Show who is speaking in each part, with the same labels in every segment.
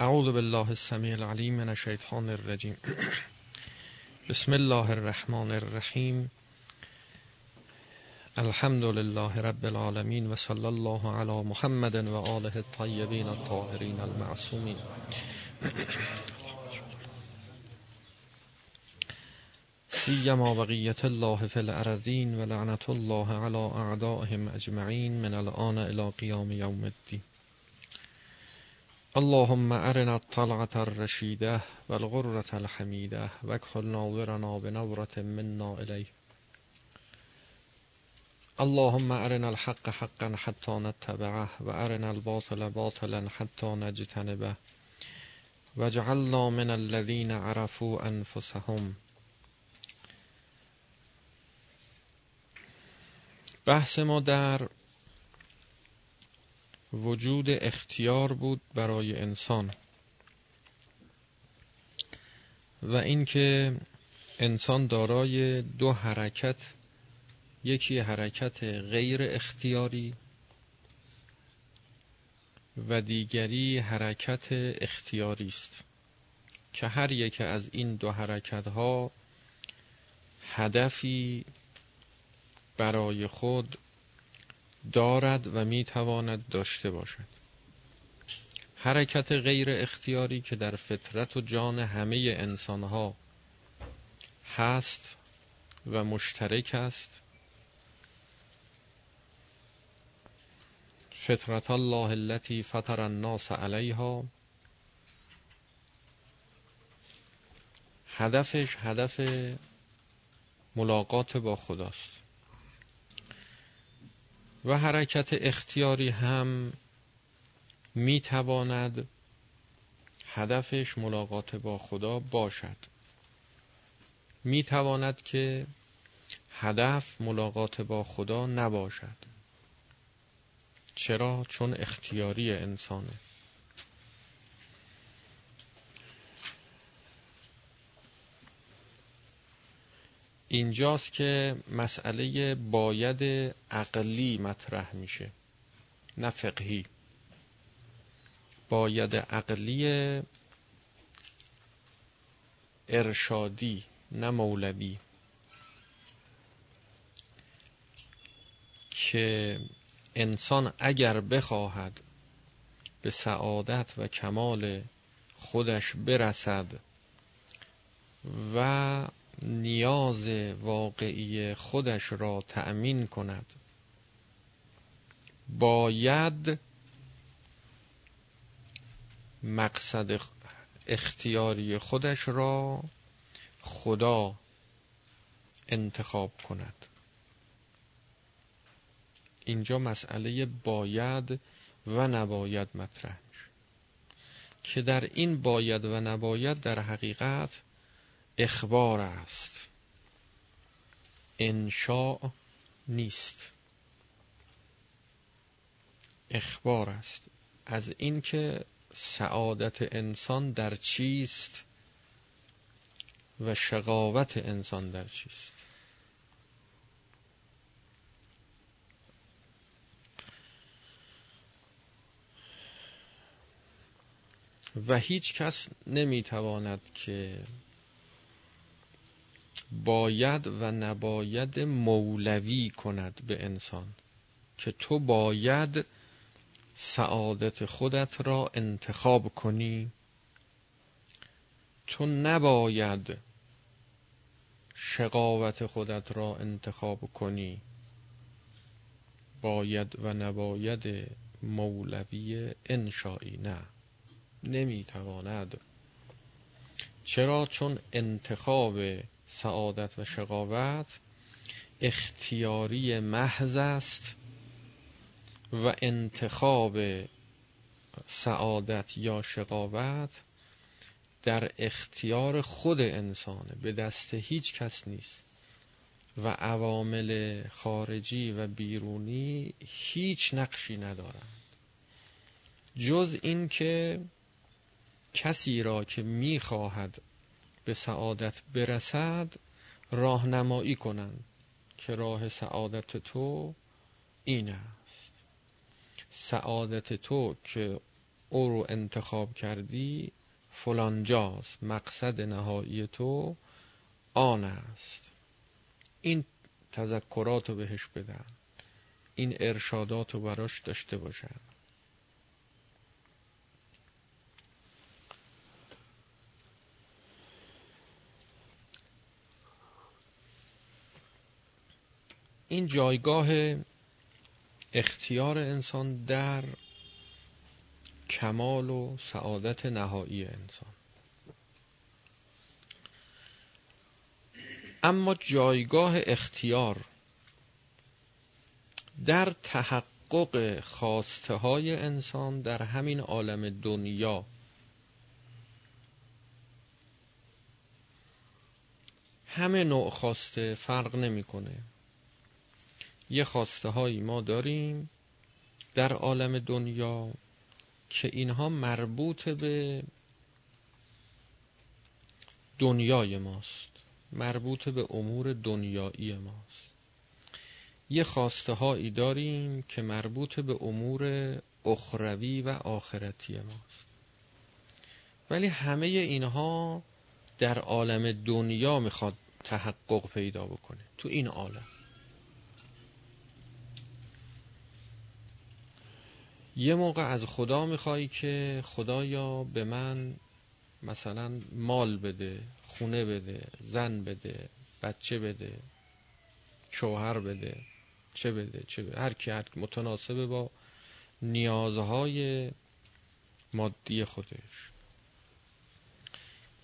Speaker 1: أعوذ بالله السميع العليم من الشيطان الرجيم. بسم الله الرحمن الرحيم. الحمد لله رب العالمين وصلى الله على محمد وآله الطيبين الطاهرين المعصومين. سيما بقية الله في الأرضين ولعنة الله على أعدائهم أجمعين من الآن إلى قيام يوم الدين. اللهم ارنا الطلعة الرشیده و الغرة الحمیده و اکحل ناظرنا بنظرة منا الیه اللهم ارنا الحق حقا حتى نتبعه و ارنا الباطل باطلا حتى نجتنبه وجعلنا من الذين عرفوا انفسهم بحث ما در وجود اختیار بود برای انسان. و اینکه انسان دارای دو حرکت یکی حرکت غیر اختیاری و دیگری حرکت اختیاری است که هر یک از این دو حرکت ها هدفی برای خود دارد و می‌تواند داشته باشد. حرکت غیر اختیاری که در فطرت و جان همه انسانها هست و مشترک است فطرت الله التي فطر الناس علیها هدفش هدف ملاقات با خداست. و حرکت اختیاری هم می تواند هدفش ملاقات با خدا باشد. می تواند که هدف ملاقات با خدا نباشد. چرا؟ چون اختیاری انسانه. اینجاست که مسئله باید عقلی مطرح میشه نه فقهی. باید عقلی ارشادی نه مولوی. که انسان اگر بخواهد به سعادت و کمال خودش برسد و نیاز واقعی خودش را تأمین کند. باید مقصد اختیاری خودش را خدا انتخاب کند. اینجا مسئله باید و نباید مطرح که در این باید و نباید در حقیقت اخبار است. انشاء نیست. اخبار است. از اینکه سعادت انسان در چیست و شقاوت انسان در چیست. و هیچ کس نمی‌تواند که باید و نباید مولوی کند به انسان که تو باید سعادت خودت را انتخاب کنی. تو نباید شقاوت خودت را انتخاب کنی. باید و نباید مولوی انشایی نه نمی‌تواند. چرا؟ چون انتخاب سعادت و شقاوت اختیاری محض است و انتخاب سعادت یا شقاوت در اختیار خود انسانه به دست هیچ کس نیست و عوامل خارجی و بیرونی هیچ نقشی ندارند. جز اینکه کسی را که می‌خواهد به سعادت برسد راهنمایی کنند که راه سعادت تو این است. سعادت تو که او رو انتخاب کردی فلانجاست مقصد نهایی تو آن است. این تذکرات رو بهش بدن این ارشادات رو براش داشته باشن. این جایگاه اختیار انسان در کمال و سعادت نهایی انسان. اما جایگاه اختیار در تحقق خواسته های انسان در همین عالم دنیا همه نوع خواسته فرق نمی‌کنه. یه خواسته هایی ما داریم در عالم دنیا که اینها مربوط به دنیای ماست مربوط به امور دنیایی ماست. یه خواسته هایی داریم که مربوط به امور اخروی و آخرتی ماست. ولی همه اینها در عالم دنیا می‌خواد تحقق پیدا بکنه تو این عالم. یه موقع از خدا می‌خوای که خدایا به من مثلا مال بده خونه بده زن بده بچه بده شوهر بده چه بده چه بده هر کی هر متناسب با نیازهای مادی خودش.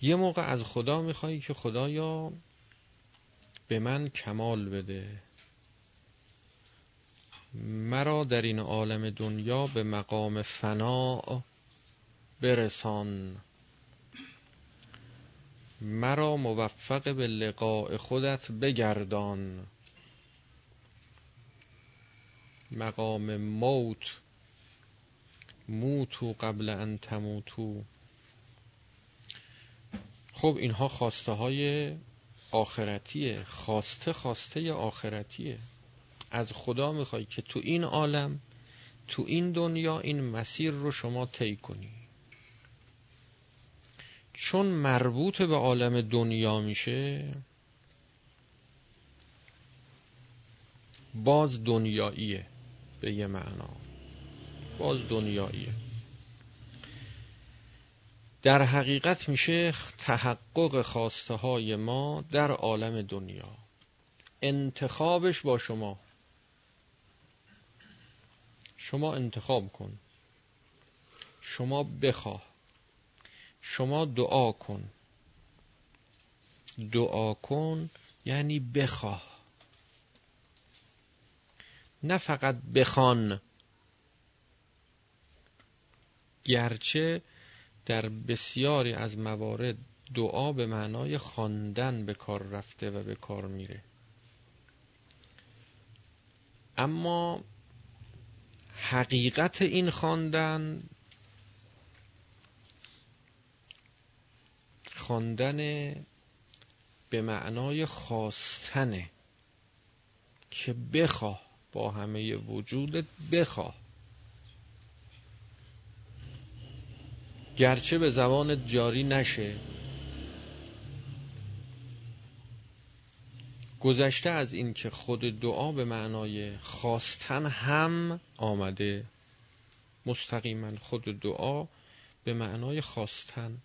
Speaker 1: یه موقع از خدا می‌خوای که خدایا به من کمال بده. مرا در این عالم دنیا به مقام فنا برسان. مرا موفق به لقاء خودت بگردان. مقام موت موتو قبل ان تموتو. خب اینها خواسته های آخرتیه خواسته خواسته آخرتیه. از خدا می‌خوای که تو این عالم تو این دنیا این مسیر رو شما طی کنی. چون مربوط به عالم دنیا میشه باز دنیاییه به یه معنا. باز دنیاییه. در حقیقت میشه تحقق خواسته های ما در عالم دنیا. انتخابش با شما. شما انتخاب کن. شما بخواه. شما دعا کن. دعا کن یعنی بخواه. نه فقط بخوان. گرچه در بسیاری از موارد دعا به معنای خواندن به کار رفته و به کار میره. اما حقیقت این خواندن خواندن به معنای خواستنه که بخواه با همه وجودت بخواه. گرچه به زبانت جاری نشه گذشته از این که خود دعا به معنای خواستن هم آمده مستقیما خود دعا به معنای خواستن.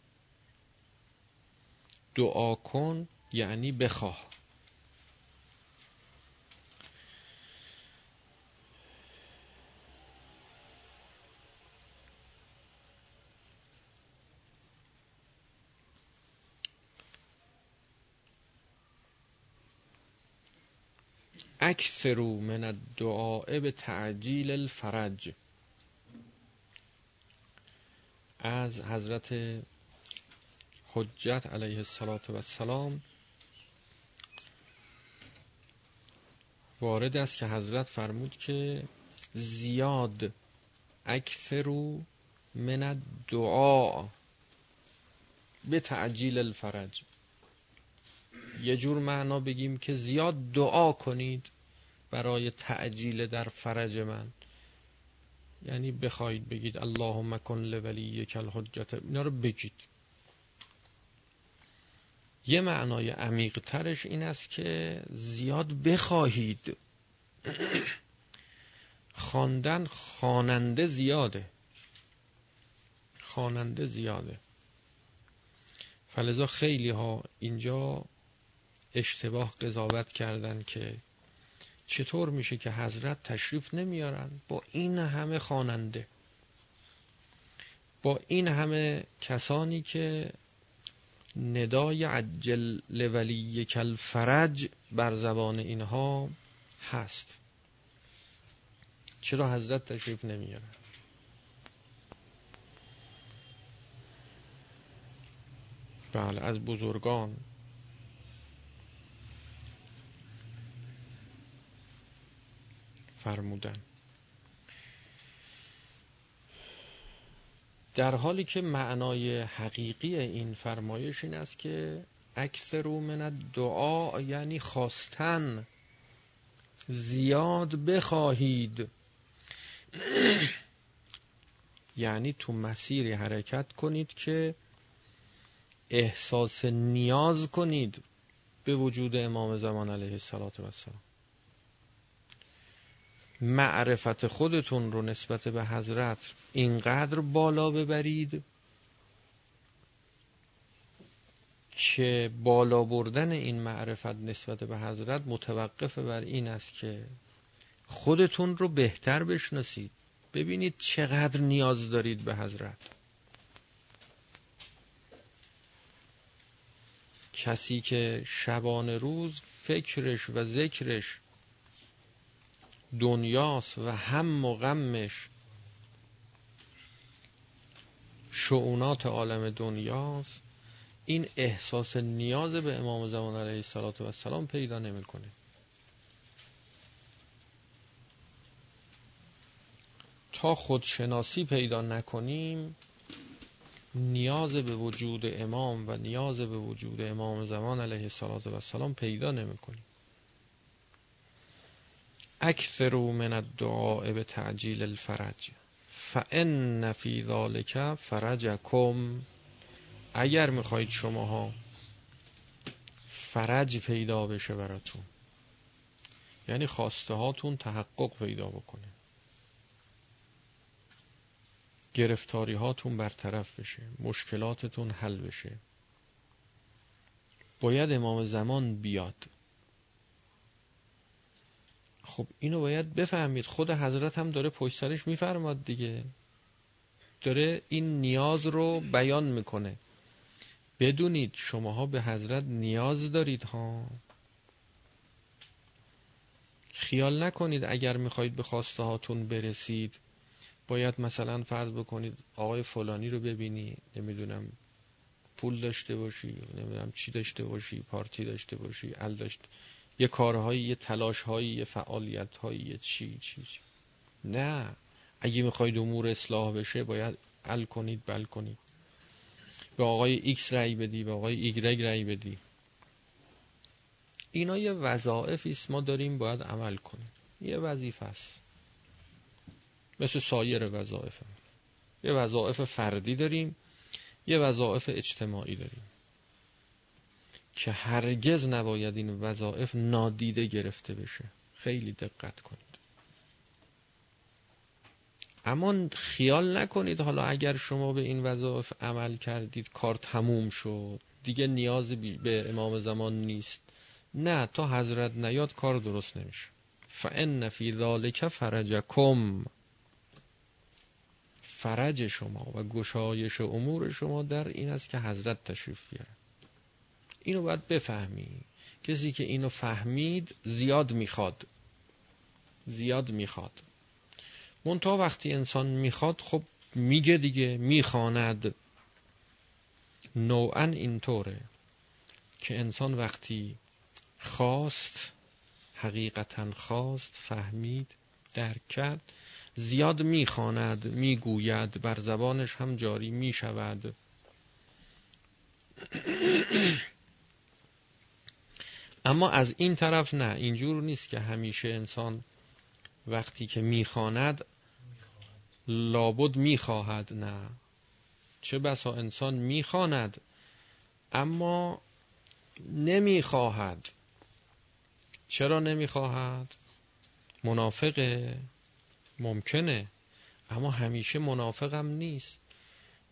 Speaker 1: دعا کن یعنی بخواه. اکثرو من الدعاء به تعجیل الفرج. از حضرت حجت علیه السلام وارد است که حضرت فرمود که زیاد اکثرو من الدعا به تعجیل الفرج. یه جور معنا بگیم که زیاد دعا کنید. برای تعجیل در فرج من. یعنی بخواید بگید اللهم کن لولی کل حجت اینا رو بگید. یه معنای عمیق ترش این است که زیاد بخواهید. خواندن خواننده زیاده. خواننده زیاده. فلذا خیلی ها اینجا اشتباه قضاوت کردن که چطور میشه که حضرت تشریف نمیارن؟ با این همه خواننده. با این همه کسانی که ندای عجل لولی کل فرج بر زبان اینها هست. چرا حضرت تشریف نمیارن؟ بله از بزرگان. فرمودن. در حالی که معنای حقیقی این فرمایش این است که اکثر من دعا یعنی خواستن زیاد بخواهید. یعنی تو مسیری حرکت کنید که احساس نیاز کنید به وجود امام زمان علیه السلام معرفت خودتون رو نسبت به حضرت اینقدر بالا ببرید که بالا بردن این معرفت نسبت به حضرت متوقف بر این است که خودتون رو بهتر بشناسید. ببینید چقدر نیاز دارید به حضرت. کسی که شبانه روز فکرش و ذکرش دنیاست و هم و غمش شعونات عالم دنیاست. این احساس نیاز به امام زمان علیه السلام پیدا نمی‌کنه. تا خودشناسی پیدا نکنیم نیاز به وجود امام و نیاز به وجود امام زمان علیه السلام پیدا نمی‌کنیم. اکثر من الدعاء به تعجیل الفرج. فان فی ذلک فرجکم. اگر می‌خواهید شماها فرج پیدا بشه براتون یعنی خواسته هاتون تحقق پیدا بکنه. گرفتاری هاتون برطرف بشه مشکلاتتون حل بشه. باید امام زمان بیاد. خب اینو باید بفهمید. خود حضرت هم داره پشت سرش میفرماد دیگه. داره این نیاز رو بیان می‌کنه. بدونید شماها به حضرت نیاز دارید ها. خیال نکنید اگر می‌خواهید به خواسته هاتون برسید باید مثلا فرض بکنید آقای فلانی رو ببینی. نمی‌دونم پول داشته باشی نمی‌دونم چی داشته باشی پارتی داشته باشی ال داشت یه کارهایی یه تلاشهایی یه فعالیتهایی یه چی چی چی. نه. اگه می‌خواید امور اصلاح بشه باید ال کنید بل کنید. به آقای ایکس رأی بدی به آقای ایگرگ رأی بدی. اینا یه وظائفی است. ما داریم باید عمل کنیم. یه وظیفه است. مثل سایر وظایف یه وظایف فردی داریم یه وظایف اجتماعی داریم. که هرگز نباید این وظایف نادیده گرفته بشه. خیلی دقت کنید. اما خیال نکنید حالا اگر شما به این وظایف عمل کردید کار تموم شد دیگه نیازی به امام زمان نیست. نه تا حضرت نیاد کار درست نمیشه. فان فی ذالک فرجکم فرج شما و گشایش امور شما در این است که حضرت تشریف بیاره اینو باید بفهمی. کسی که اینو فهمید زیاد می‌خواد. زیاد می‌خواد. منتها وقتی انسان می‌خواد خب میگه دیگه می‌خواند. نوعا اینطوره که انسان وقتی خواست حقیقتا خواست فهمید درک کرد زیاد می‌خواند می‌گوید بر زبانش هم جاری می‌شود. اما از این طرف نه. اینجور نیست که همیشه انسان وقتی که می‌خواند لابد می‌خواهد نه. چه بسا انسان می‌خواند اما نمی‌خواهد. چرا نمی‌خواهد؟ منافقه ممکنه اما همیشه منافقم نیست.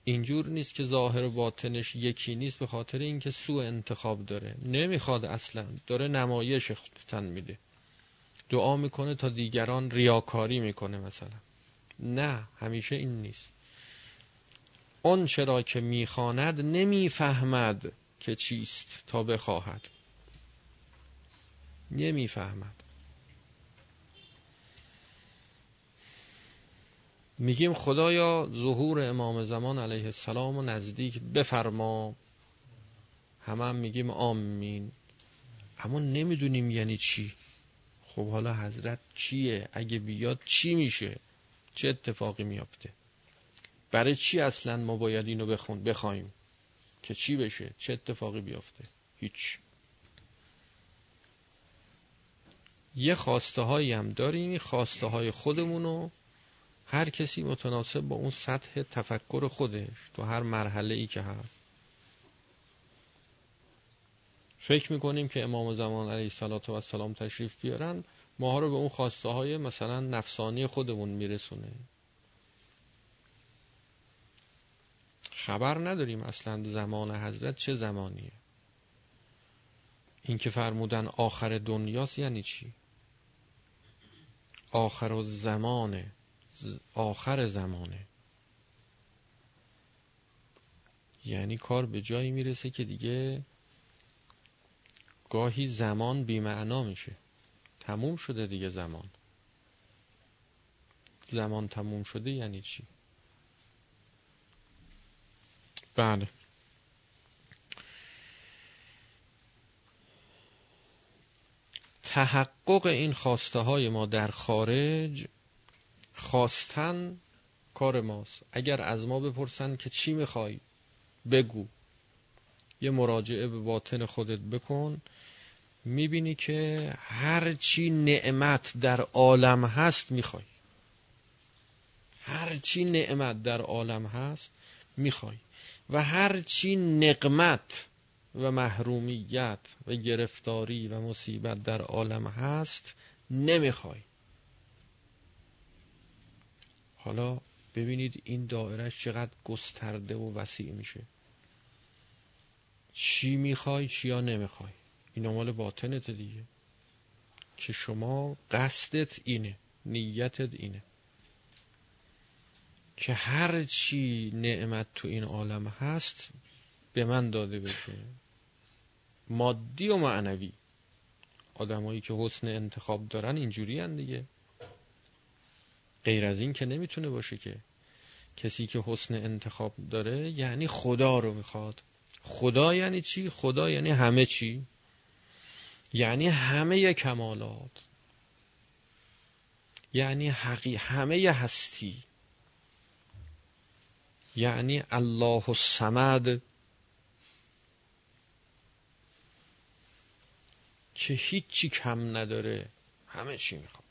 Speaker 1: اینجور نیست که ظاهر و باطنش یکی نیست به خاطر اینکه سوء انتخاب داره. نمی‌خواد اصلا. داره نمایش تن میده. دعا می‌کنه تا دیگران ریاکاری می‌کنه مثلا. نه همیشه این نیست. اون چرا که می‌خواند نمی‌فهمد که چیست تا بخواهد. نمی‌فهمد. میگیم خدایا ظهور امام زمان علیه السلام و نزدیک بفرما. همه هم میگیم آمین. اما نمی‌دونیم یعنی چی. خب حالا حضرت کیه اگه بیاد چی میشه؟ چه اتفاقی میافته؟ برای چی اصلا ما باید اینو بخون بخوایم؟ که چی بشه؟ چه اتفاقی بیافته؟ هیچ. یه خواسته هایی هم داریم خواسته های خودمونو. هر کسی متناسب با اون سطح تفکر خودش تو هر مرحله ای که هست. فکر می‌کنیم که امام زمان علیه و سلام تشریف بیارن ماها رو به اون خواسته های مثلا نفسانی خودمون میرسونه. خبر نداریم اصلا زمان حضرت چه زمانیه. این که فرمودن آخر دنیاست یعنی چی؟ آخر زمانه آخر زمانه. یعنی کار به جایی می‌رسه که دیگه گاهی زمان بیمعنا میشه. تموم شده دیگه زمان. زمان تموم شده یعنی چی؟ بله. تحقق این خواسته های ما در خارج خواستن کار ماست. اگر از ما بپرسن که چی می‌خوای بگو. یه مراجعه به باطن خودت بکن. می‌بینی که هر چی نعمت در عالم هست می‌خوای. هر چی نعمت در عالم هست می‌خوای. و هر چی نقمت و محرومیت و گرفتاری و مصیبت در عالم هست نمی‌خوای. حالا ببینید این دائرش چقدر گسترده و وسیع میشه. چی می‌خوای چیا نمی‌خوای. این مال باطنت دیگه. که شما قصدت اینه نیتت اینه. که هر چی نعمت تو این عالم هست به من داده بشه. مادی و معنوی. آدمایی که حسن انتخاب دارن اینجوری دیگه. غیر از این که نمی‌تونه باشه که کسی که حسن انتخاب داره یعنی خدا رو می‌خواد. خدا یعنی چی؟ خدا یعنی همه چی؟ یعنی همه کمالات. یعنی حقی همه هستی. یعنی الله الصمد. که هیچی کم نداره همه چی می‌خواد.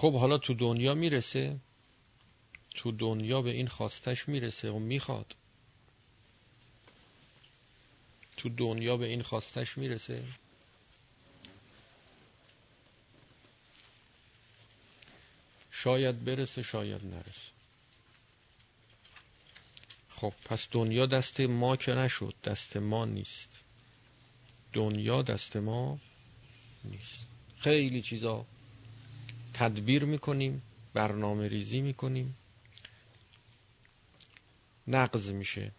Speaker 1: خب حالا تو دنیا می‌رسه. تو دنیا به این خواستش می‌رسه و می‌خواد. تو دنیا به این خواستش می‌رسه. شاید برسه شاید نرسه. خب پس دنیا دست ما که نشد دست ما نیست. دنیا دست ما نیست. خیلی چیزا. تدبیر می‌کنیم برنامه ریزی می‌کنیم. نقض میشه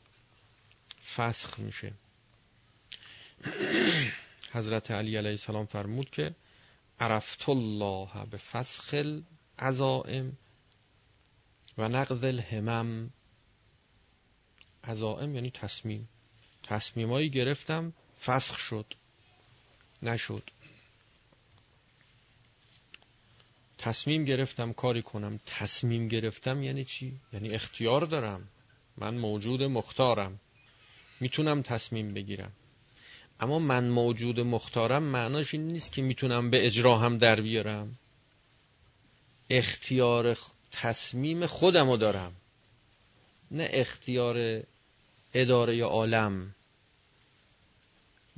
Speaker 1: فسخ میشه. حضرت علی علیه السلام فرمود که عرفت الله به فسخ العزائم و نقض الهمم. عزائم یعنی تصمیم. تصمیمایی گرفتم فسخ شد نشد. تصمیم گرفتم کاری کنم. تصمیم گرفتم یعنی چی؟ یعنی اختیار دارم. من موجود مختارم. می‌تونم تصمیم بگیرم. اما من موجود مختارم معناش این نیست که می‌تونم به اجرا هم در بیارم. اختیار تصمیم خودم رو دارم. نه اختیار اداره عالم.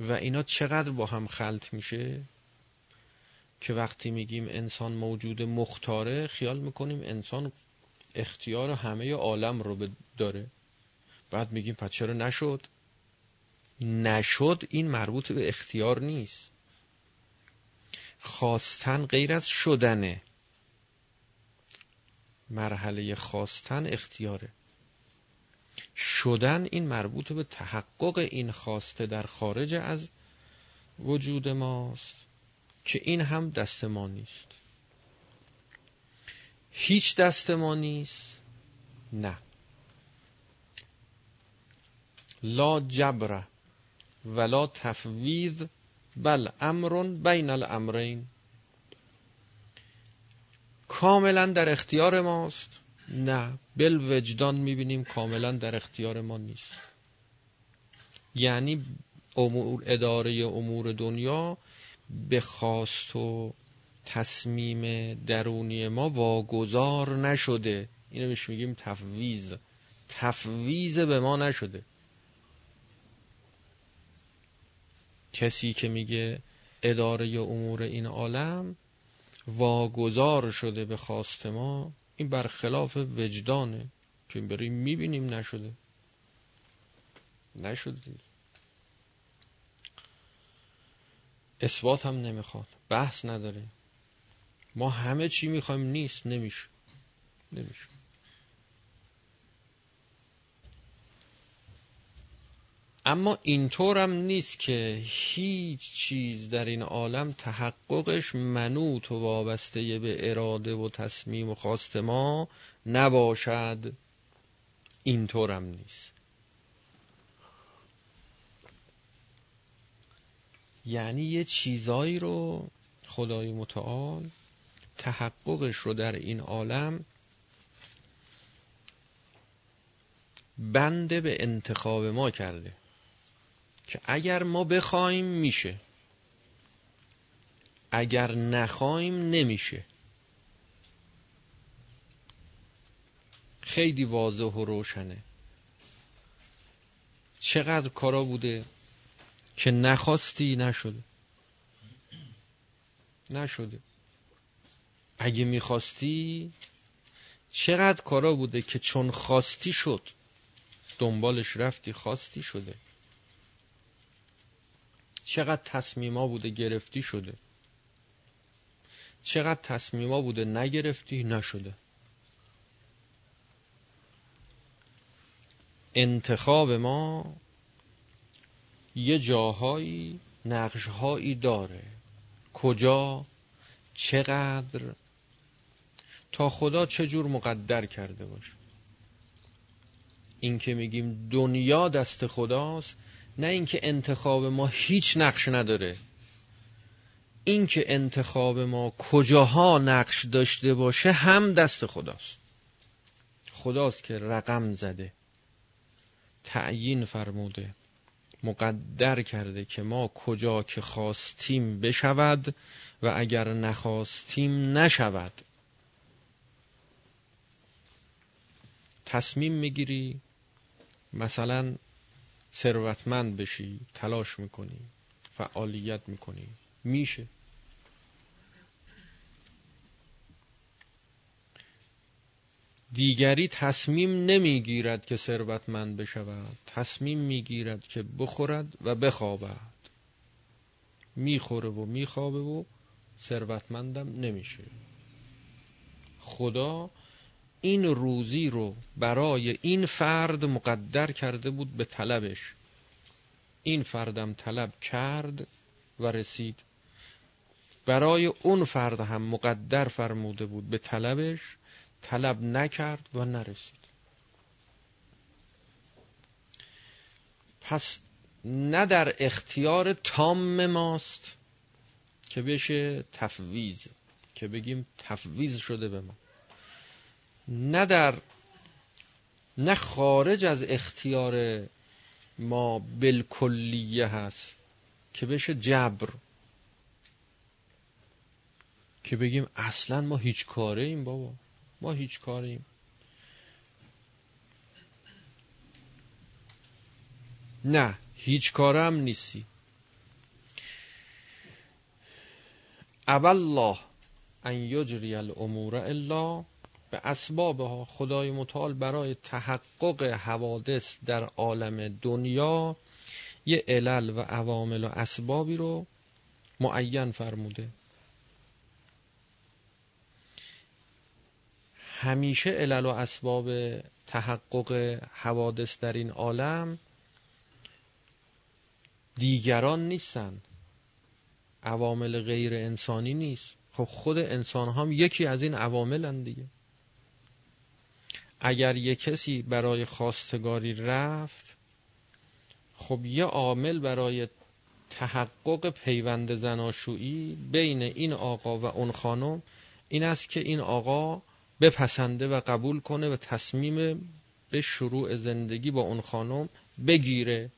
Speaker 1: و اینا چقدر با هم خلط میشه؟ که وقتی میگیم انسان موجود مختاره خیال می‌کنیم انسان اختیار همه عالم رو داره. بعد میگیم پس چرا نشد؟ نشد این مربوط به اختیار نیست. خواستن غیر از شدنه. مرحله خواستن اختیاره. شدن این مربوط به تحقق این خواسته در خارج از وجود ماست. که این هم دست ما نیست. هیچ دست ما نیست. نه. لا جبر ولا تفویض بل امر بین الامرین. کاملا در اختیار ماست. نه. بل وجدان می‌بینیم کاملا در اختیار ما نیست. یعنی امور اداره امور دنیا به خواست و تصمیم درونی ما واگذار نشده. اینو بهش میگیم تفویض. تفویض به ما نشده. کسی که میگه اداره امور این عالم واگذار شده به خواست ما این برخلاف وجدانه که بریم می‌بینیم نشده. نشده. اثبات هم نمی‌خواد بحث نداره. ما همه چی می‌خوایم نیست نمیشه. نمیشه. اما اینطورم نیست که هیچ چیز در این عالم تحققش منوط و وابسته به اراده و تصمیم و خواست ما نباشد. اینطورم نیست. یعنی یه چیزایی رو خدای متعال تحققش رو در این عالم بنده به انتخاب ما کرده که اگر ما بخوایم میشه اگر نخوایم نمیشه. خیلی واضح و روشنه. چقدر کارا بوده؟ که نخواستی نشده. نشده. اگه می‌خواستی چقدر کارا بوده که چون خواستی شد دنبالش رفتی خواستی شده. چقدر تصمیما بوده گرفتی شده. چقدر تصمیما بوده نگرفتی نشده. انتخاب ما یه جاهایی نقشهایی داره. کجا؟ چقدر؟ تا خدا چجور مقدر کرده باشه؟ این که میگیم دنیا دست خداست نه اینکه انتخاب ما هیچ نقش نداره. اینکه انتخاب ما کجاها نقش داشته باشه هم دست خداست. خداست که رقم زده تعیین فرموده. مقدر کرده که ما کجا که خواستیم بشود و اگر نخواستیم نشود. تصمیم می‌گیری مثلا ثروتمند بشی تلاش می‌کنی فعالیت می‌کنی. میشه. دیگری تصمیم نمی‌گیرد که ثروتمند بشود. تصمیم می‌گیرد که بخورد و بخوابد. می‌خوره و میخوابه و ثروتمندم نمیشه. خدا این روزی رو برای این فرد مقدر کرده بود به طلبش. این فردم طلب کرد و رسید. برای اون فرد هم مقدر فرموده بود به طلبش. طلب نکرد و نرسید. پس نه در اختیار تام ماست که بشه تفویز که بگیم تفویز شده به ما. نه در نه خارج از اختیار ما بالکلیه هست که بشه جبر. که بگیم اصلا ما هیچ کاره ایم بابا. ما هیچ کاره ایم نه هیچ کاره هم نیستی. الله ان یجری الامور الا به اسبابها خدای متعال برای تحقق حوادث در عالم دنیا یه علل و عوامل و اسبابی رو معین فرموده. همیشه علل و اسباب تحقق حوادث در این عالم دیگران نیستن. عوامل غیر انسانی نیست. خب خود انسان هم یکی از این عوامل دیگه. اگر یک کسی برای خواستگاری رفت خب یه عامل برای تحقق پیوند زناشویی بین این آقا و اون خانم این است که این آقا بپسنده و قبول کنه و تصمیم به شروع زندگی با اون خانم بگیره.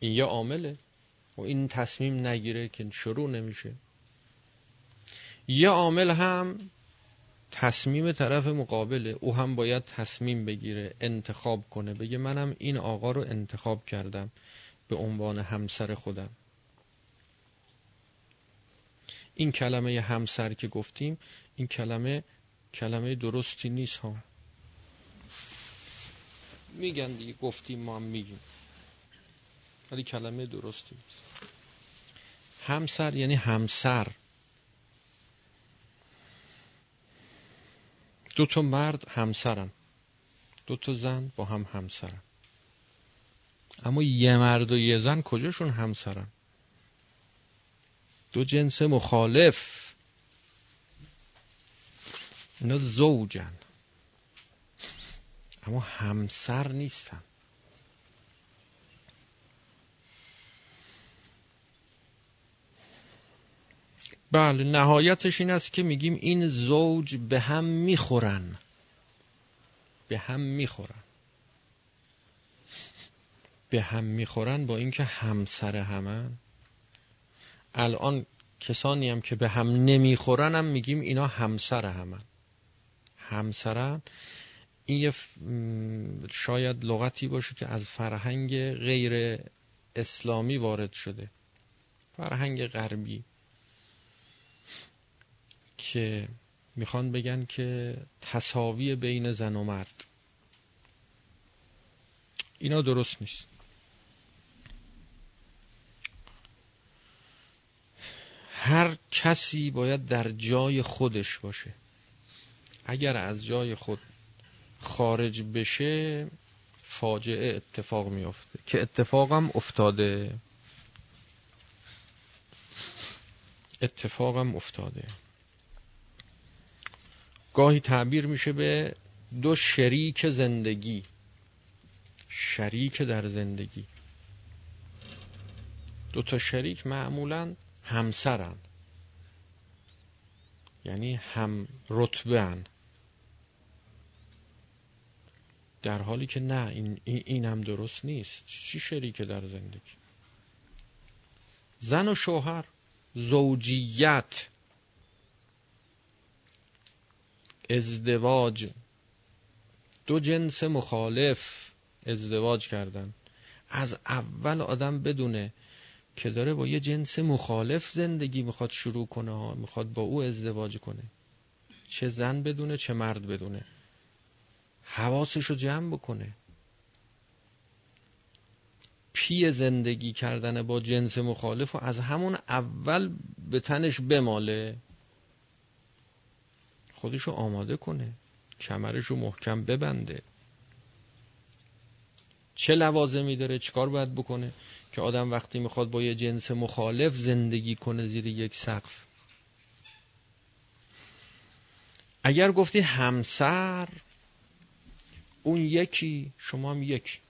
Speaker 1: این یه عامله. و این تصمیم نگیره که شروع نمیشه. یه عامل هم تصمیم طرف مقابله. او هم باید تصمیم بگیره انتخاب کنه. بگه منم این آقا رو انتخاب کردم به عنوان همسر خودم. این کلمه همسر که گفتیم این کلمه کلمه درستی نیست ها. میگن دیگه گفتیم ما هم میگیم. ولی کلمه درستی نیست. همسر یعنی همسر. دو تا مرد همسرن. دو تا زن با هم همسرن. اما یه مرد و یه زن کجاشون همسرن؟ دو جنس مخالف. اینا زوجن. اما همسر نیستن. بله نهایتش این است که میگیم این زوج به هم می‌خورن. به هم می‌خورن. به هم می‌خورن با اینکه همسر همن. الان کسانی هم که به هم نمی‌خورن هم میگیم اینا همسر همن. همسرن. این یه شاید لغتی باشه که از فرهنگ غیر اسلامی وارد شده. فرهنگ غربی. که می‌خوان بگن که تصاوی بین زن و مرد. اینا درست نیست. هر کسی باید در جای خودش باشه. اگر از جای خود خارج بشه فاجعه اتفاق میافته. که اتفاقم افتاده. اتفاقم افتاده. گاهی تعبیر میشه به دو شریک زندگی. شریک در زندگی. دو تا شریک معمولا همسرن. یعنی هم رتبه در حالی که نه این, این هم درست نیست. چی شریک در زندگی؟ زن و شوهر زوجیت ازدواج. دو جنس مخالف ازدواج کردن. از اول آدم بدونه که داره با یه جنس مخالف زندگی می‌خواد شروع کنه می‌خواد با او ازدواج کنه. چه زن بدونه چه مرد بدونه. حواسش رو جمع بکنه. پی زندگی کردن با جنس مخالف و از همون اول به تنش بماله. خودشو آماده کنه. کمرشو محکم ببنده. چه لوازمی داره؟ چیکار باید بکنه؟ که آدم وقتی می‌خواد با یه جنس مخالف زندگی کنه زیر یک سقف. اگر گفتی همسر اون یکی شما هم یک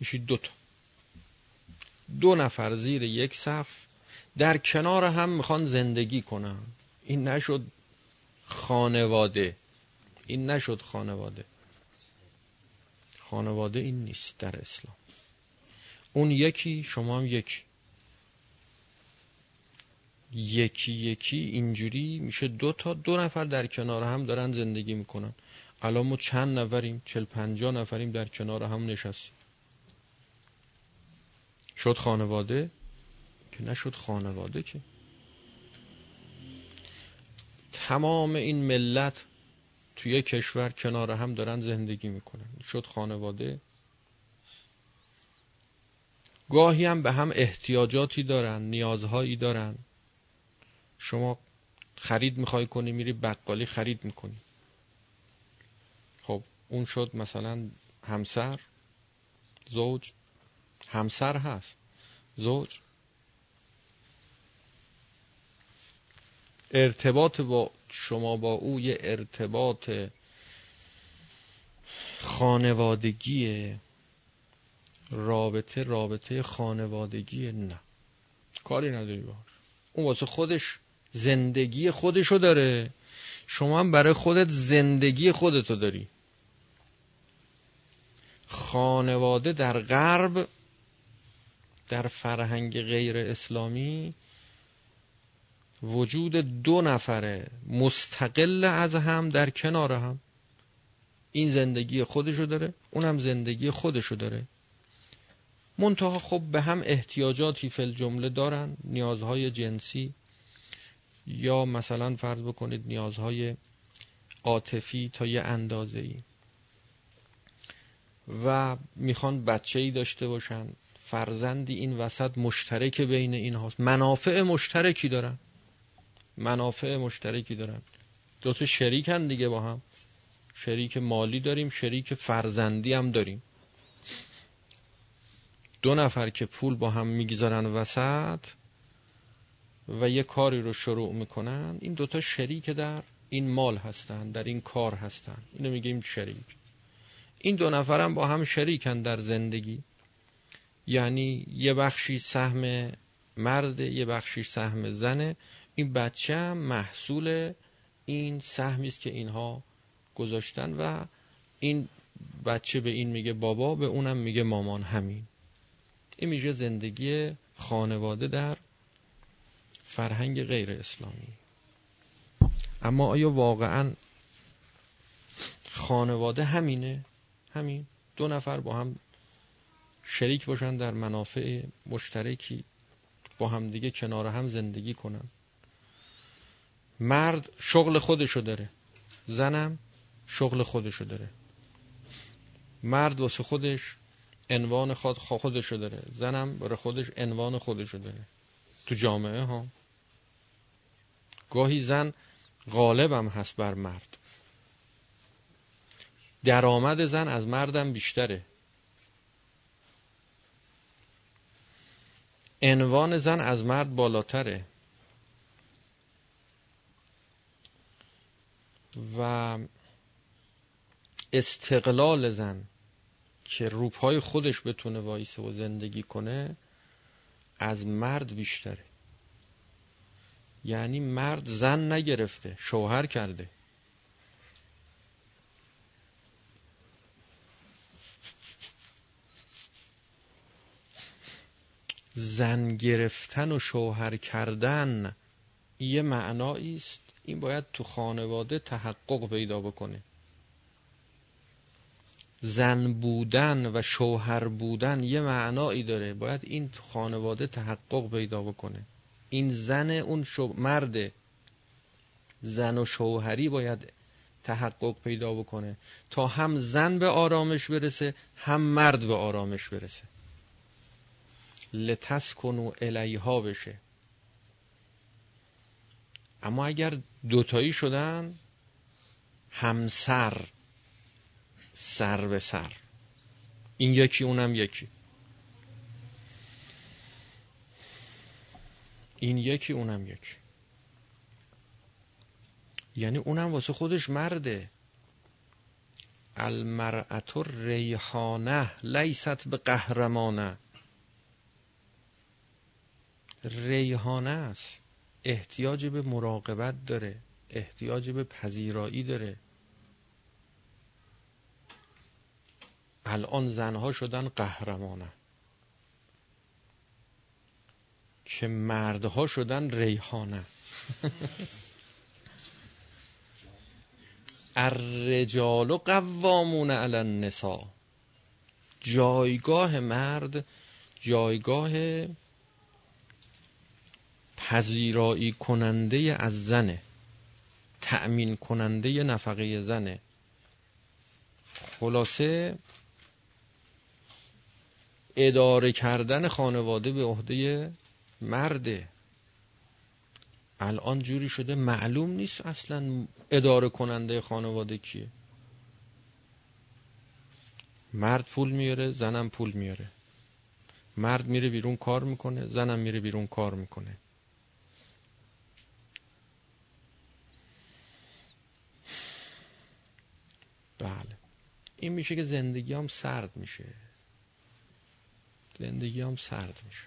Speaker 1: میشید دوتا دو نفر زیر یک صف در کنار هم می‌خوان زندگی کنن. این نشد خانواده. این نشد خانواده. خانواده این نیست در اسلام. اون یکی شما هم یکی. یکی یکی اینجوری میشه دو تا دو نفر در کنار هم دارن زندگی می‌کنن. الان ما چند نفریم؟ چل پنجا نفریم در کنار هم نشستیم. شد خانواده؟ که نشد خانواده که. تمام این ملت توی کشور کنار هم دارن زندگی می‌کنن. شد خانواده. گاهی هم به هم احتیاجاتی دارن نیازهایی دارن. شما خرید می‌خوای کنی میری بقالی خرید می‌کنی. خب اون شد مثلا همسر زوج. همسر هست. زوج. ارتباط با شما با او یه ارتباط خانوادگی رابطه رابطه خانوادگی نه. کاری نداری باش اون واسه خودش زندگی خودشو داره. شما هم برای خودت زندگی خودتو داری. خانواده در غرب در فرهنگ غیر اسلامی وجود دو نفره مستقل از هم در کنار هم این زندگی خودشو داره اونم زندگی خودشو داره. منتها خب به هم احتیاجاتی فل جمله دارن نیازهای جنسی یا مثلا فرض بکنید نیازهای عاطفی تا یه اندازه ای و می‌خوان بچه ای داشته باشن فرزندی این وسط مشترک بین این هاست منافع مشترکی دارن. منافع مشترکی دارن. دوتا شریکن دیگه با هم. شریک مالی داریم شریک فرزندی هم داریم. دو نفر که پول با هم می‌گذارن وسط و یه کاری رو شروع می‌کنن این دوتا شریک در این مال هستن در این کار هستن. اینو میگیم شریک. این دو نفرم با هم شریکن در زندگی. یعنی یه بخشی سهم مرد یه بخشی سهم زنه. این بچه محصول این سهمی است که اینها گذاشتن و این بچه به این میگه بابا به اونم میگه مامان همین. این میشه زندگی خانواده در فرهنگ غیر اسلامی. اما آیا واقعا خانواده همینه؟ همین. دو نفر با هم شریک باشن در منافع مشترکی با هم دیگه کنار هم زندگی کنن. مرد شغل خودشو داره. زنم شغل خودشو داره. مرد واسه خودش عنوان خود خودشو داره. زنم برای خودش عنوان خودشو داره. تو جامعه ها. گاهی زن غالبم هست بر مرد. درآمد زن از مردم بیشتره. عنوان زن از مرد بالاتره. و استقلال زن که روپای خودش بتونه وایسه و زندگی کنه از مرد بیشتره. یعنی مرد زن نگرفته شوهر کرده. زن گرفتن و شوهر کردن یه معنایی است. این باید تو خانواده تحقق پیدا بکنه. زن بودن و شوهر بودن یه معنایی داره. باید این تو خانواده تحقق پیدا بکنه. این زن اون شو... مرد زن و شوهری باید تحقق پیدا بکنه. تا هم زن به آرامش برسه هم مرد به آرامش برسه. لتسکنو الیها بشه. اما اگر دوتایی شدن همسر سر به سر. این یکی اونم یکی. این یکی اونم یکی. یعنی اونم واسه خودش مرده. المرأت ریحانه لیست به قهرمانه. ریحانه است. احتیاج به مراقبت داره احتیاج به پذیرایی داره. الان زنها شدن قهرمانه که مردها شدن ریحانه الرجال قوامون علی النساء. جایگاه مرد جایگاه پذیرایی کننده از زنه تأمین کننده نفقه زنه. خلاصه اداره کردن خانواده به عهده مرده. الان جوری شده معلوم نیست اصلا اداره کننده خانواده کیه. مرد پول میاره زنم پول میاره. مرد میره بیرون کار می‌کنه زنم میره بیرون کار می‌کنه. بله. این میشه که زندگی هم سرد میشه. زندگی هم سرد میشه.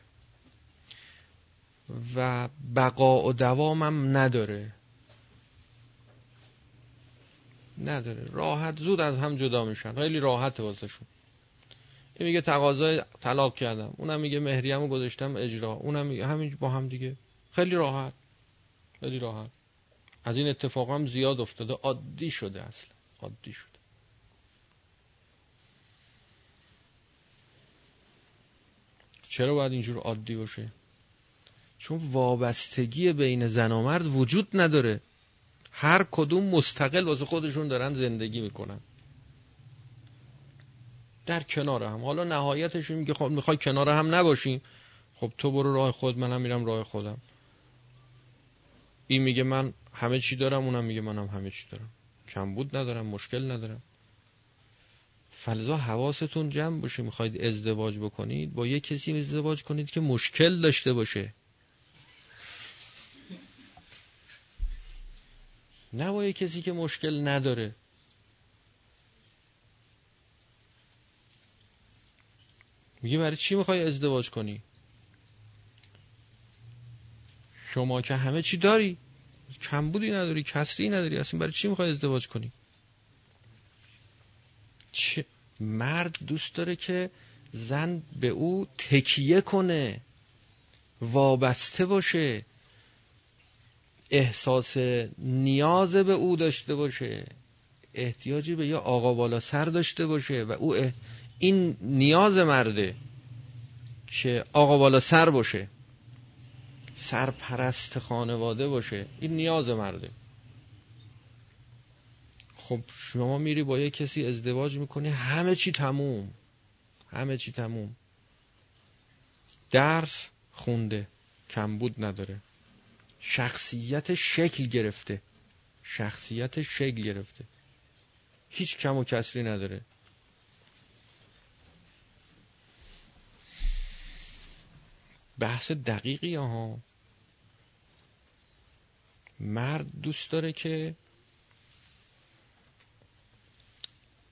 Speaker 1: و بقا و دوامم نداره. نداره. راحت زود از هم جدا میشن. خیلی راحت واسهشون. این میگه تقاضای طلاق کردم. اونم میگه مهریه‌مو گذاشتم اجرا. اونم میگه همین با هم دیگه. خیلی راحت. خیلی راحت. از این اتفاق هم زیاد افتاده. عادی شده اصلا. عادی شده. چرا باید اینجور عادی باشه؟ چون وابستگی بین زن و مرد وجود نداره. هر کدوم مستقل واسه خودشون دارن زندگی می‌کنن. در کنار هم. حالا نهایتش میگه خب می‌خوای کنار هم نباشیم خب تو برو راه خود منم میرم راه خودم. این میگه من همه چی دارم اونم میگه منم همه چی دارم. کمبود ندارم مشکل ندارم. فلزا حواستون جمع باشه می‌خواید ازدواج بکنید با یه کسی ازدواج کنید که مشکل داشته باشه. نه با یه کسی که مشکل نداره. میگه برای چی می‌خوای ازدواج کنی؟ شما که همه چی داری کمبودی نداری کسری نداری اصلا برای چی می‌خوای ازدواج کنی؟ چه؟ مرد دوست داره که زن به او تکیه کنه وابسته باشه. احساس نیاز به او داشته باشه. احتیاجی به یه آقا بالا سر داشته باشه و او این نیاز مرده که آقا بالا سر باشه. سرپرست خانواده باشه. این نیاز مرده. خب شما میری با یه کسی ازدواج می‌کنی همه چی تموم. همه چی تموم. درس خونده کمبود نداره. شخصیت شکل گرفته. شخصیت شکل گرفته. هیچ کم و کسری نداره. بحث دقیقی ها. مرد دوست داره که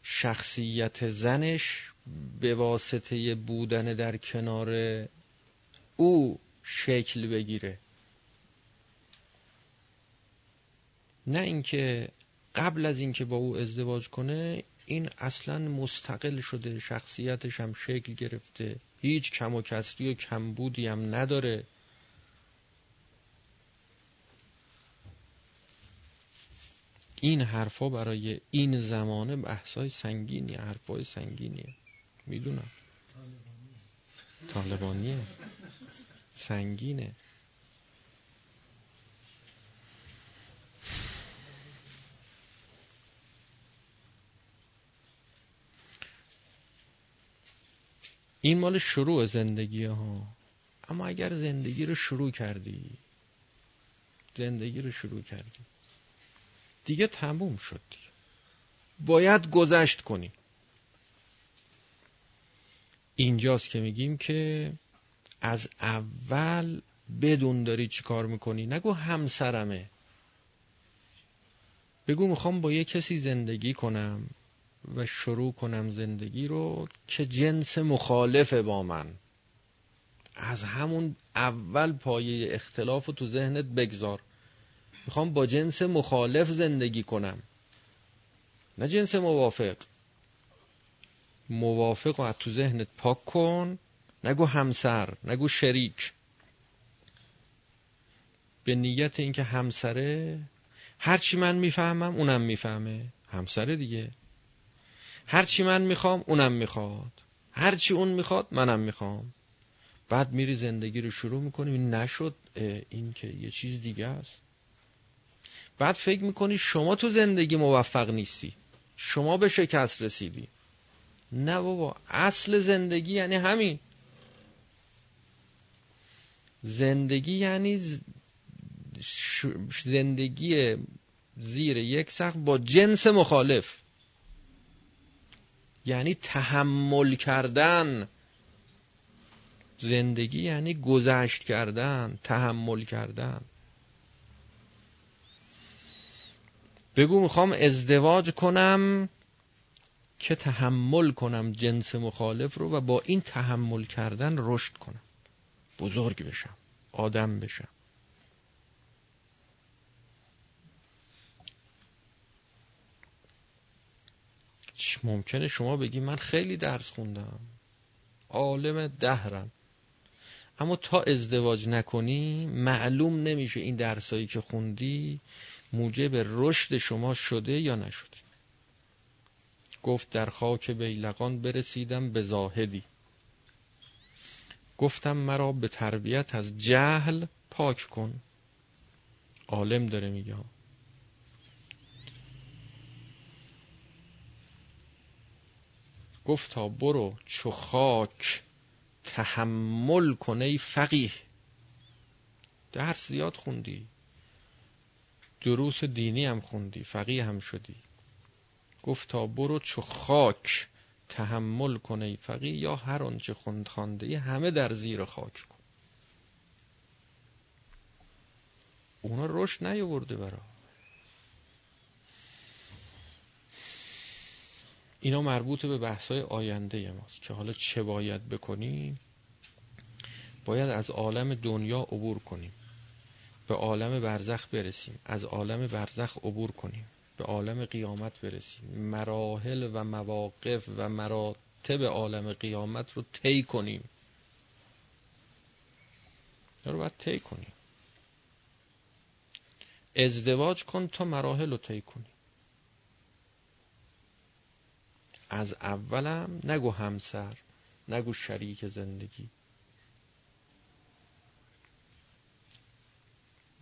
Speaker 1: شخصیت زنش به واسطه بودن در کنار او شکل بگیره. نه اینکه قبل از اینکه با او ازدواج کنه این اصلا مستقل شده. شخصیتش هم شکل گرفته. هیچ کم و کسری و کمبودی هم نداره. این حرفا برای این زمانه بحثای سنگینی حرفای سنگینیه می‌دونم. طالبانیه. سنگینه. این مال شروع زندگی ها. اما اگر زندگی رو شروع کردی زندگی رو شروع کردی. دیگه تموم شد. دیگه. باید گذشت کنی اینجاست که میگیم که از اول بدون داری چی کار می‌کنی؟ نگو همسرمه. بگو می‌خوام با یه کسی زندگی کنم و شروع کنم زندگی رو که جنس مخالف با من. از همون اول پایه اختلاف رو تو ذهنت بگذار. می‌خوام با جنس مخالف زندگی کنم. نه جنس موافق. موافق و تو ذهنت پاک کن. نگو همسر نگو شریک. به نیت اینکه همسره هرچی من می‌فهمم اونم می‌فهمه. همسره دیگه. هرچی من می‌خوام اونم می‌خواد. هرچی اون می‌خواد منم می‌خوام. بعد میری زندگی رو شروع می‌کنی. نشد این که یه چیز دیگه است. بعد فکر می‌کنی شما تو زندگی موفق نیستی. شما به شکست رسیدی. نه بابا اصل زندگی یعنی همین. زندگی یعنی زندگی زیر یک سقف با جنس مخالف. یعنی تحمل کردن. زندگی یعنی گذشت کردن تحمل کردن. بگو می‌خوام ازدواج کنم که تحمل کنم جنس مخالف رو و با این تحمل کردن رشد کنم. بزرگ بشم آدم بشم. ممکنه شما بگی من خیلی درس خوندم. عالم دهرم. اما تا ازدواج نکنی معلوم نمیشه این درسایی که خوندی موجب رشد شما شده یا نشده؟ گفت در خاک بیلقان برسیدم به زاهدی. گفتم مرا به تربیت از جهل پاک کن. عالم داره میگه گفتا برو چو خاک تحمل کنه فقیه. درس زیاد خوندی. دروس دینی هم خوندی فقیه هم شدی. گفتا برو چو خاک تحمل کنه فقیه یا هر آنچه خوند خانده همه در زیر خاک کن. اونا رشد نیاورده برا. اینا مربوط به بحثای آینده ماست که حالا چه باید بکنیم؟ باید از عالم دنیا عبور کنیم. به عالم برزخ برسیم. از عالم برزخ عبور کنیم. به عالم قیامت برسیم. مراحل و مواقف و مراتب عالم قیامت رو طی کنیم. رو باید طی کنیم. ازدواج کن تا مراحل رو طی کنی. از اولم نگو همسر نگو شریک زندگی.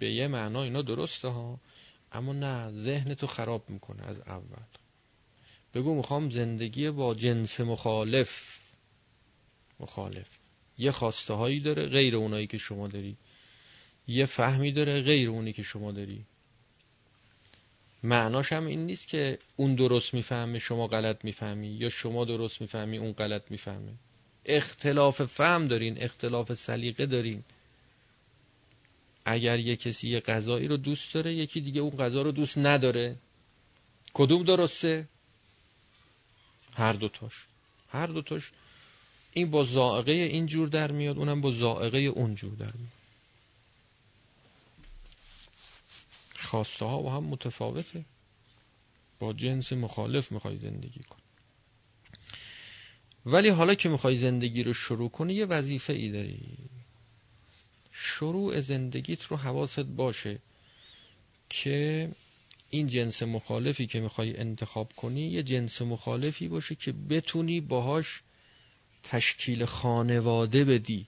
Speaker 1: به یه معنا اینا درسته ها؟ اما نه ذهن تو خراب می‌کنه از اول. بگو می‌خوام زندگی با جنس مخالف مخالف. یه خواسته هایی داره غیر اونایی که شما داری. یه فهمی داره غیر اونی که شما داری. معناش هم این نیست که اون درست می‌فهمه شما غلط می‌فهمی یا شما درست می‌فهمی اون غلط می‌فهمه. اختلاف فهم دارین اختلاف سلیقه دارین. اگر یه کسی یه غذایی رو دوست داره یکی دیگه اون غذا رو دوست نداره. کدوم درسته؟ هر دوتاش هر دوتاش این با زائقه این جور در میاد اونم با زائقه اون جور در میاد. خواسته ها با هم متفاوته. با جنس مخالف می‌خوای زندگی کن ولی حالا که می‌خوای زندگی رو شروع کنی یه وظیفه ای داری. شروع زندگیت رو حواست باشه که این جنس مخالفی که می‌خوای انتخاب کنی یه جنس مخالفی باشه که بتونی باهاش تشکیل خانواده بدی.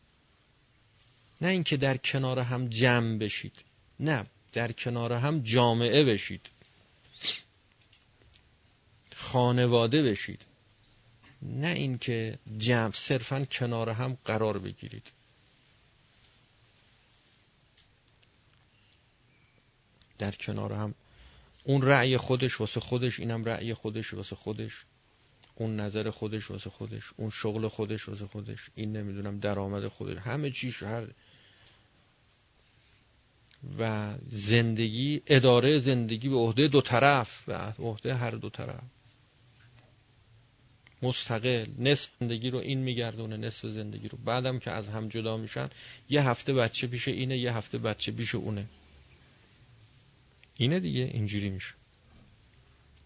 Speaker 1: نه اینکه در کنار هم جمع بشید نه در کنار هم جامعه بشید. خانواده بشید. نه اینکه جمع صرفا کنار هم قرار بگیرید. در کنار هم. اون رأی خودش واسه خودش اینم رأی خودش واسه خودش. اون نظر خودش واسه خودش. اون شغل خودش واسه خودش. این نمی‌دونم درآمد خودش. همه چیش هر و زندگی اداره زندگی به عهده دو طرف. و عهده هر دو طرف. مستقل. نصف زندگی رو این میگردونه نصف زندگی رو. بعدم که از هم جدا میشن یه هفته بچه پیش اینه یه هفته بچه پیش اونه. اینه دیگه اینجوری میشه.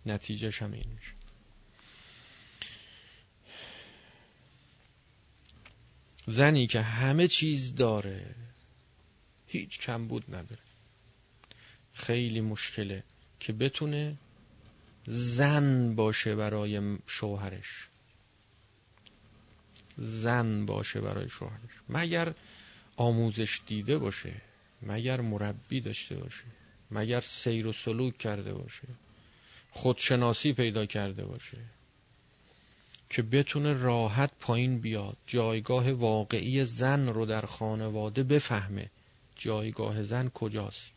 Speaker 1: نتیجهش هم این میشه. زنی که همه چیز داره هیچ کمبود نداره. خیلی مشکله که بتونه زن باشه برای شوهرش. زن باشه برای شوهرش. مگر آموزش دیده باشه مگر مربی داشته باشه. مگر سیر و سلوک کرده باشه خودشناسی پیدا کرده باشه که بتونه راحت پایین بیاد جایگاه واقعی زن رو در خانواده بفهمه جایگاه زن کجاست.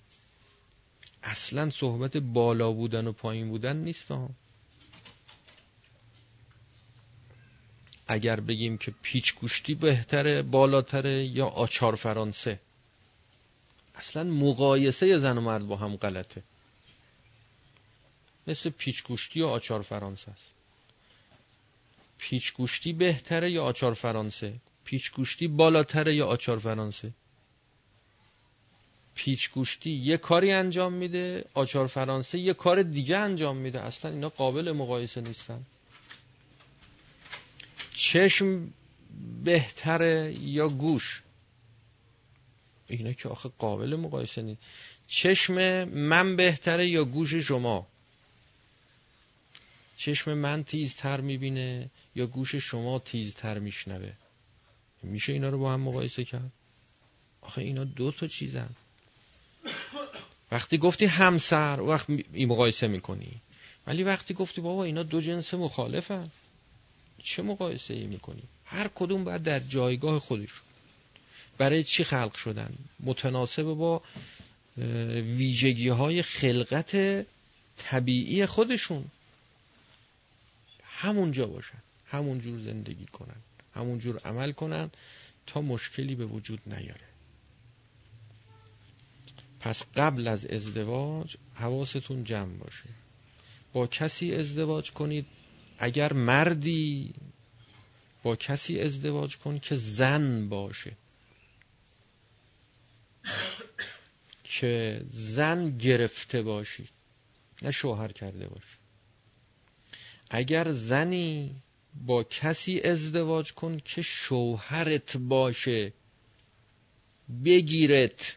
Speaker 1: اصلا صحبت بالا بودن و پایین بودن نیست. ها اگر بگیم که پیچ گوشتی بهتره بالاتره یا آچار فرانسه اصلا مقایسه زن و مرد با هم غلطه. مثل پیچ گوشتی و آچار فرانسه است. پیچ گوشتی بهتره یا آچار فرانسه؟ پیچ گوشتی بالاتره یا آچار فرانسه؟ پیچ گوشتی یه کاری انجام میده آچار فرانسه یه کار دیگه انجام میده. اصلا اینا قابل مقایسه نیستن. چشم بهتره یا گوش؟ اینا که آخه قابل مقایسه نیست چشم من بهتره یا گوش شما؟ چشم من تیزتر می‌بینه یا گوش شما تیزتر میشنوه؟ میشه اینا رو با هم مقایسه کرد؟ آخه اینا دو تا چیزن. وقتی گفتی همسر وقت این مقایسه می‌کنی. ولی وقتی گفتی بابا اینا دو جنس مخالفن چه مقایسه ای می‌کنی؟ هر کدوم باید در جایگاه خودشون. برای چی خلق شدن؟ متناسب با ویژگی های خلقت طبیعی خودشون. همونجا باشن همونجور زندگی کنن همونجور عمل کنن تا مشکلی به وجود نیاره. پس قبل از ازدواج حواستون جمع باشه. با کسی ازدواج کنید اگر مردی با کسی ازدواج کن که زن باشه. که زن گرفته باشی نه شوهر کرده باشی. اگر زنی با کسی ازدواج کن که شوهرت باشه بگیرت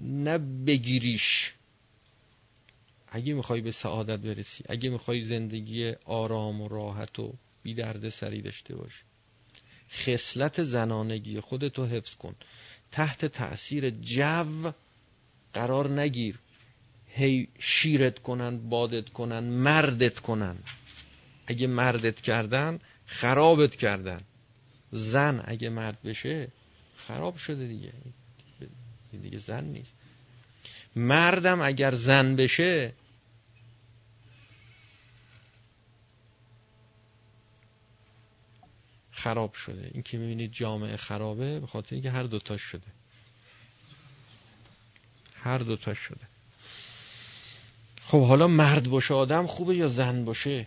Speaker 1: نه بگیریش. اگه می‌خوای به سعادت برسی اگه می‌خوای زندگی آرام و راحت و بی درد سری داشته باشی. خصلت زنانگی خودتو حفظ کن. تحت تأثیر جو قرار نگیر. هی شیرت کنن بادت کنن مردت کنن. اگه مردت کردن خرابت کردن. زن اگه مرد بشه خراب شده دیگه. دیگه زن نیست. مردم اگر زن بشه خراب شده. این که می‌بینید جامعه خرابه به خاطر اینکه هر دوتاش شده. هر دوتاش شده. خب حالا مرد باشه آدم خوبه یا زن باشه؟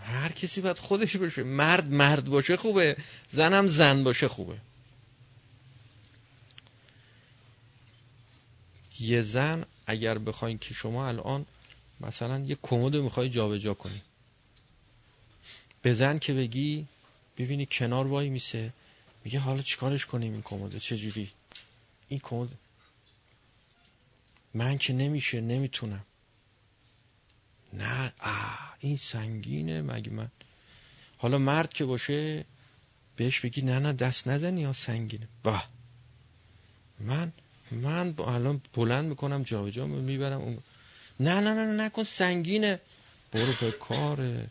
Speaker 1: هر کسی باید خودش باشه. مرد مرد باشه خوبه زنم زن باشه خوبه. یه زن اگر بخواین که شما الان مثلا یه کمد می‌خوای جابجا کنی. به زن که بگی ببینی کنار وای میسه. میگه حالا چیکارش کنیم این کمده چجوری؟ این کمد من که نمیشه نمی‌تونم. نه آه این سنگینه مگه من؟ حالا مرد که باشه بهش بگی نه نه دست نزنی یا سنگینه. با. من من الان بلند می‌کنم جابجا می‌برم نه نه نه نکن سنگینه. برو به کاره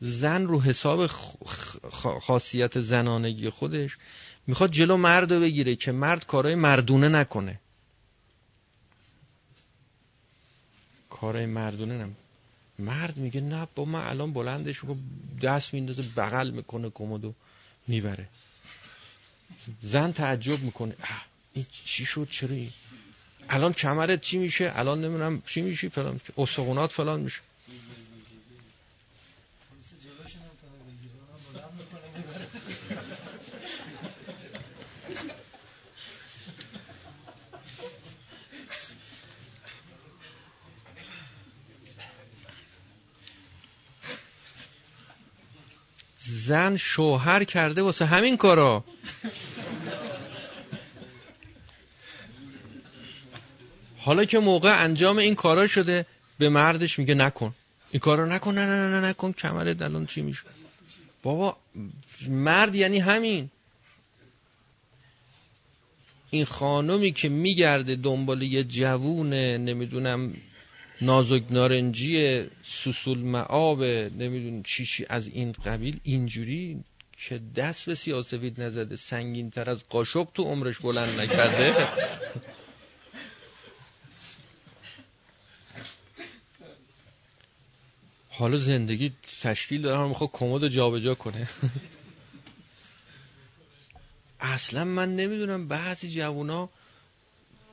Speaker 1: زن رو حساب خاصیت زنانگی خودش می‌خواد جلو مرد رو بگیره که مرد کارهای مردونه نکنه. کارهای مردونه نم مرد میگه نه با من الان بلندش رو دست میندازه بغل می‌کنه کمدو می‌بره. زن تعجب می‌کنه. این چی شد؟ چرا این الان کمرت چی میشه الان نمی‌دونم چی میشه؟ فلان استخونات فلان میشه زن شوهر کرده واسه همین کارا حالا که موقع انجام این کارا شده به مردش میگه نکن. این کارا نکن نه نه نه نکن. کمر دلون چی میشه؟ بابا مرد یعنی همین. این خانمی که میگرده دنبال یه جوون نمی‌دونم نازک نارنجی سوسول معاب نمی‌دونم چیشی از این قبیل اینجوری که دست به سیاسفید نزده سنگین تر از قاشق تو عمرش بلند نکرده. حالا زندگی تشکیل داره می‌خواد کمد جابجا کنه. اصلا من نمی‌دونم بعضی جوونا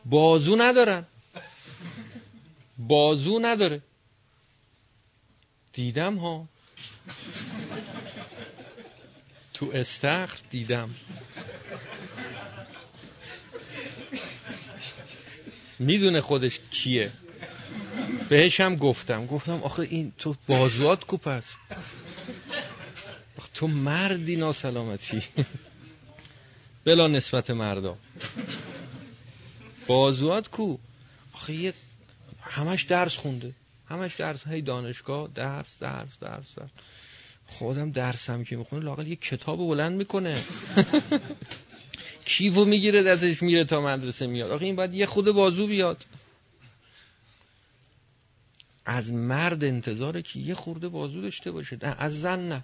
Speaker 1: بازو ندارن. بازو نداره. دیدم ها. تو استخر دیدم. می‌دونه خودش کیه. بهش هم گفتم. گفتم آخه این تو بازوات کو پس؟ تو مردی ناسلامتی. بلا نسبت مردا. بازوات کو؟ آخه یه همش درس خونده. همش درس. های دانشگاه درس درس درس, درس. خودم درسم که می‌خونه لاقل یه کتاب بلند می‌کنه. کیفو می‌گیره دستش میره تا مدرسه میاد. آخه این باید یه خود بازو بیاد. از مرد انتظاره که یه خورده بازو داشته باشه. نه از زن نه.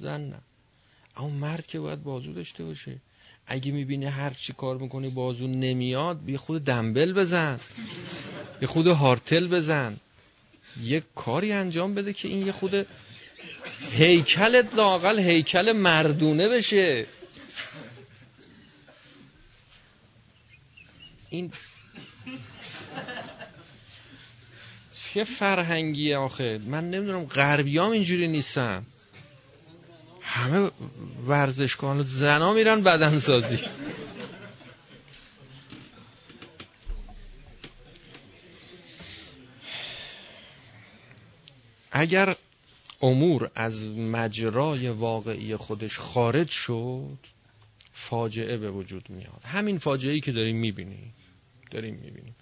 Speaker 1: زن نه. اما مرد که باید بازو داشته باشه. اگه می‌بینی هر چی کار می‌کنی بازو نمیاد یه خود دنبل بزن. یه خود هارتل بزن. یه کاری انجام بده که این یه خود هیکلت لاقل هیکل مردونه بشه. این چه فرهنگیه آخه؟ من نمی‌دونم غربیام اینجوری نیستن. همه ورزشکان زنا میرن بدن سازی اگر امور از مجرای واقعی خودش خارج شد فاجعه به وجود میاد. همین فاجعه ای که داریم می‌بینیم. داریم می‌بینیم.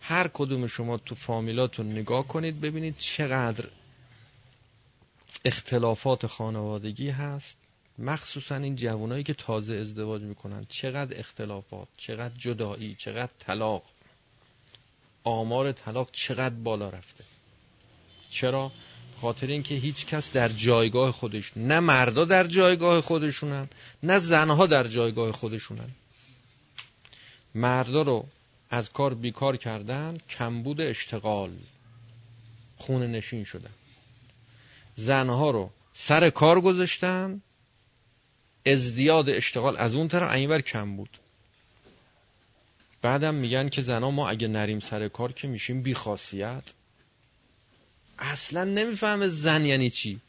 Speaker 1: هر کدوم شما تو فامیلاتون نگاه کنید ببینید چقدر اختلافات خانوادگی هست. مخصوصا این جوانایی که تازه ازدواج می‌کنن. چقدر اختلافات چقدر جدایی چقدر طلاق. آمار طلاق چقدر بالا رفته. چرا؟ خاطر اینکه هیچ کس در جایگاه خودش نه مردا در جایگاه خودشونن نه زنها در جایگاه خودشونن. مردا رو از کار بیکار کردن کمبود اشتغال خونه نشین شدن. زنها رو سر کار گذاشتن ازدیاد اشتغال از اون طرف اینور کم بود. بعدم میگن که زنها ما اگه نریم سر کار که میشیم بیخاصیت اصلا نمی‌فهمه زن یعنی چی.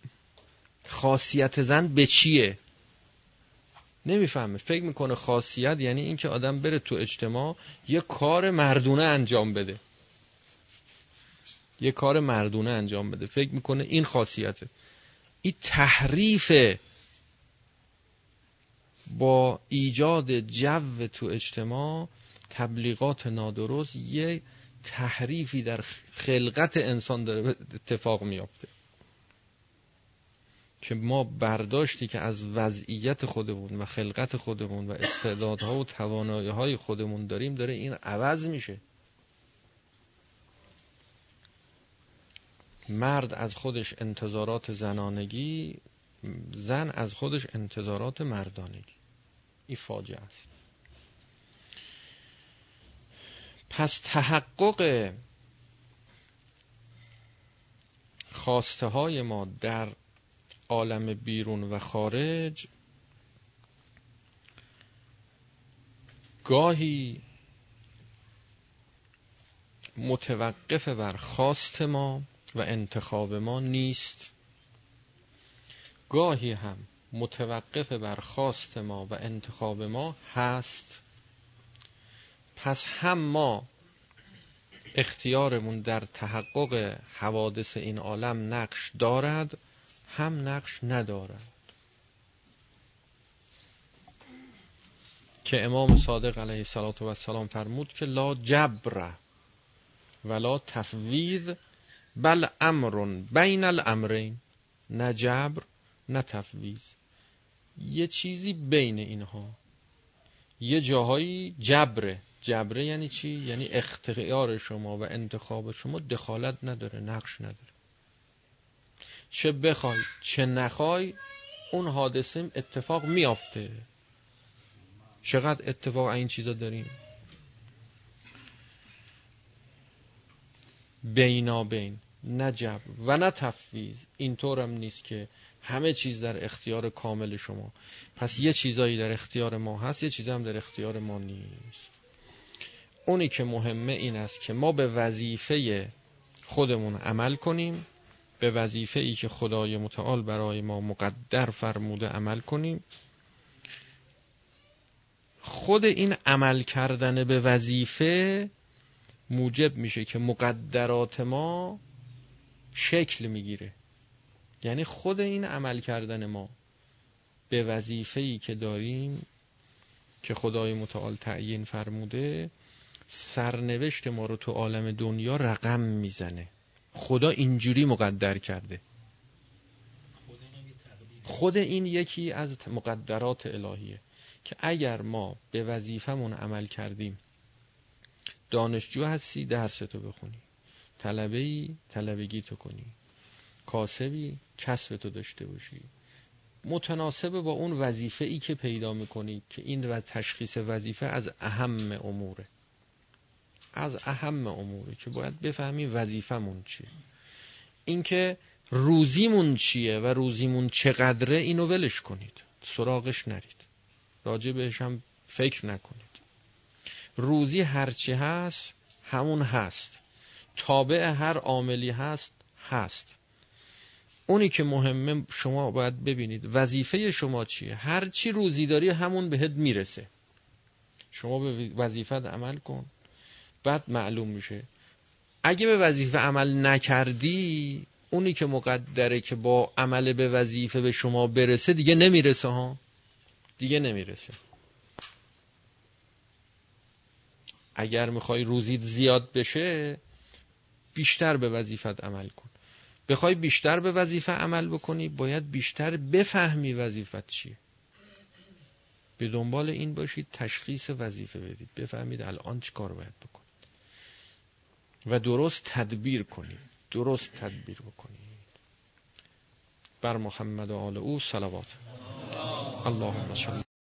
Speaker 1: خاصیت زن به چیه؟ نمی‌فهمه. فکر می‌کنه خاصیت یعنی اینکه آدم بره تو اجتماع یه کار مردونه انجام بده. یه کار مردونه انجام بده. فکر می‌کنه این خاصیته. این تحریف با ایجاد جو تو اجتماع تبلیغات نادرست یه تحریفی در خلقت انسان داره اتفاق میافته. که ما برداشتی که از وضعیت خودمون و خلقت خودمون و استعدادها و توانایی های خودمون داریم داره این عوض میشه. مرد از خودش انتظارات زنانگی زن از خودش انتظارات مردانگی. این فاجعه است. پس تحقق خواسته های ما در عالم بیرون و خارج. گاهی متوقف بر خواست ما و انتخاب ما نیست. گاهی هم متوقف بر خواست ما و انتخاب ما هست. پس هم ما اختیارمون در تحقق حوادث این عالم نقش دارد هم نقش ندارد که امام صادق علیه السلام فرمود که لا جبر ولا تفویض بل امر بین الامرین. نه جبر نه تفویض. یه چیزی بین اینها. یه جاهایی جبره. جبره یعنی چی؟ یعنی اختیار شما و انتخاب شما دخالت نداره نقش نداره. چه بخوای چه نخوای اون حادثه اتفاق میافته. چقدر اتفاق این چیزا داریم؟ بینابین نه جبر و نه تفویض. اینطورم نیست که همه چیز در اختیار کامل شما. پس یه چیزایی در اختیار ما هست یه چیزی هم در اختیار ما نیست. اونی که مهمه این است که ما به وظیفه خودمون عمل کنیم. به وظیفه ای که خدای متعال برای ما مقدر فرموده عمل کنیم. خود این عمل کردن به وظیفه موجب میشه که مقدرات ما شکل می‌گیره. یعنی خود این عمل کردن ما به وظیفه ای که داریم که خدای متعال تعیین فرموده سرنوشت ما رو تو عالم دنیا رقم می‌زنه. خدا اینجوری مقدر کرده. خود این یکی از مقدرات الهیه که اگر ما به وظیفمون عمل کردیم دانشجو هستی درس تو بخونی. طلبه ای طلبگی تو کنی. کاسبی کسب تو داشته باشی. متناسب با اون وظیفه ای که پیدا می‌کنی که این و تشخیص وظیفه از اهم اموره. از اهم اموره که باید بفهمیم وظیفمون چیه. اینکه روزیمون چیه و روزیمون چقدره اینو ولش کنید. سراغش نرید. راجع بهش هم فکر نکنید. روزی هرچی هست همون هست. تابع هر عاملی هست هست. اونی که مهمه شما باید ببینید وظیفه شما چیه. هر چی روزی داری همون بهت می‌رسه. شما به وظیفت عمل کن. بعد معلوم میشه. اگه به وظیفه عمل نکردی اونی که مقدره که با عمل به وظیفه به شما برسه دیگه نمی‌رسه ها. دیگه نمی‌رسه. اگر می‌خوای روزید زیاد بشه بیشتر به وظیفت عمل کن. بخوای بیشتر به وظیفه عمل بکنی باید بیشتر بفهمی وظیفت چیه. به دنبال این باشید تشخیص وظیفه بدید. بفهمید الان چی کار باید بکنید و درست تدبیر کنید. درست تدبیر بکنید. بر محمد و آل او صلوات. اللهم صل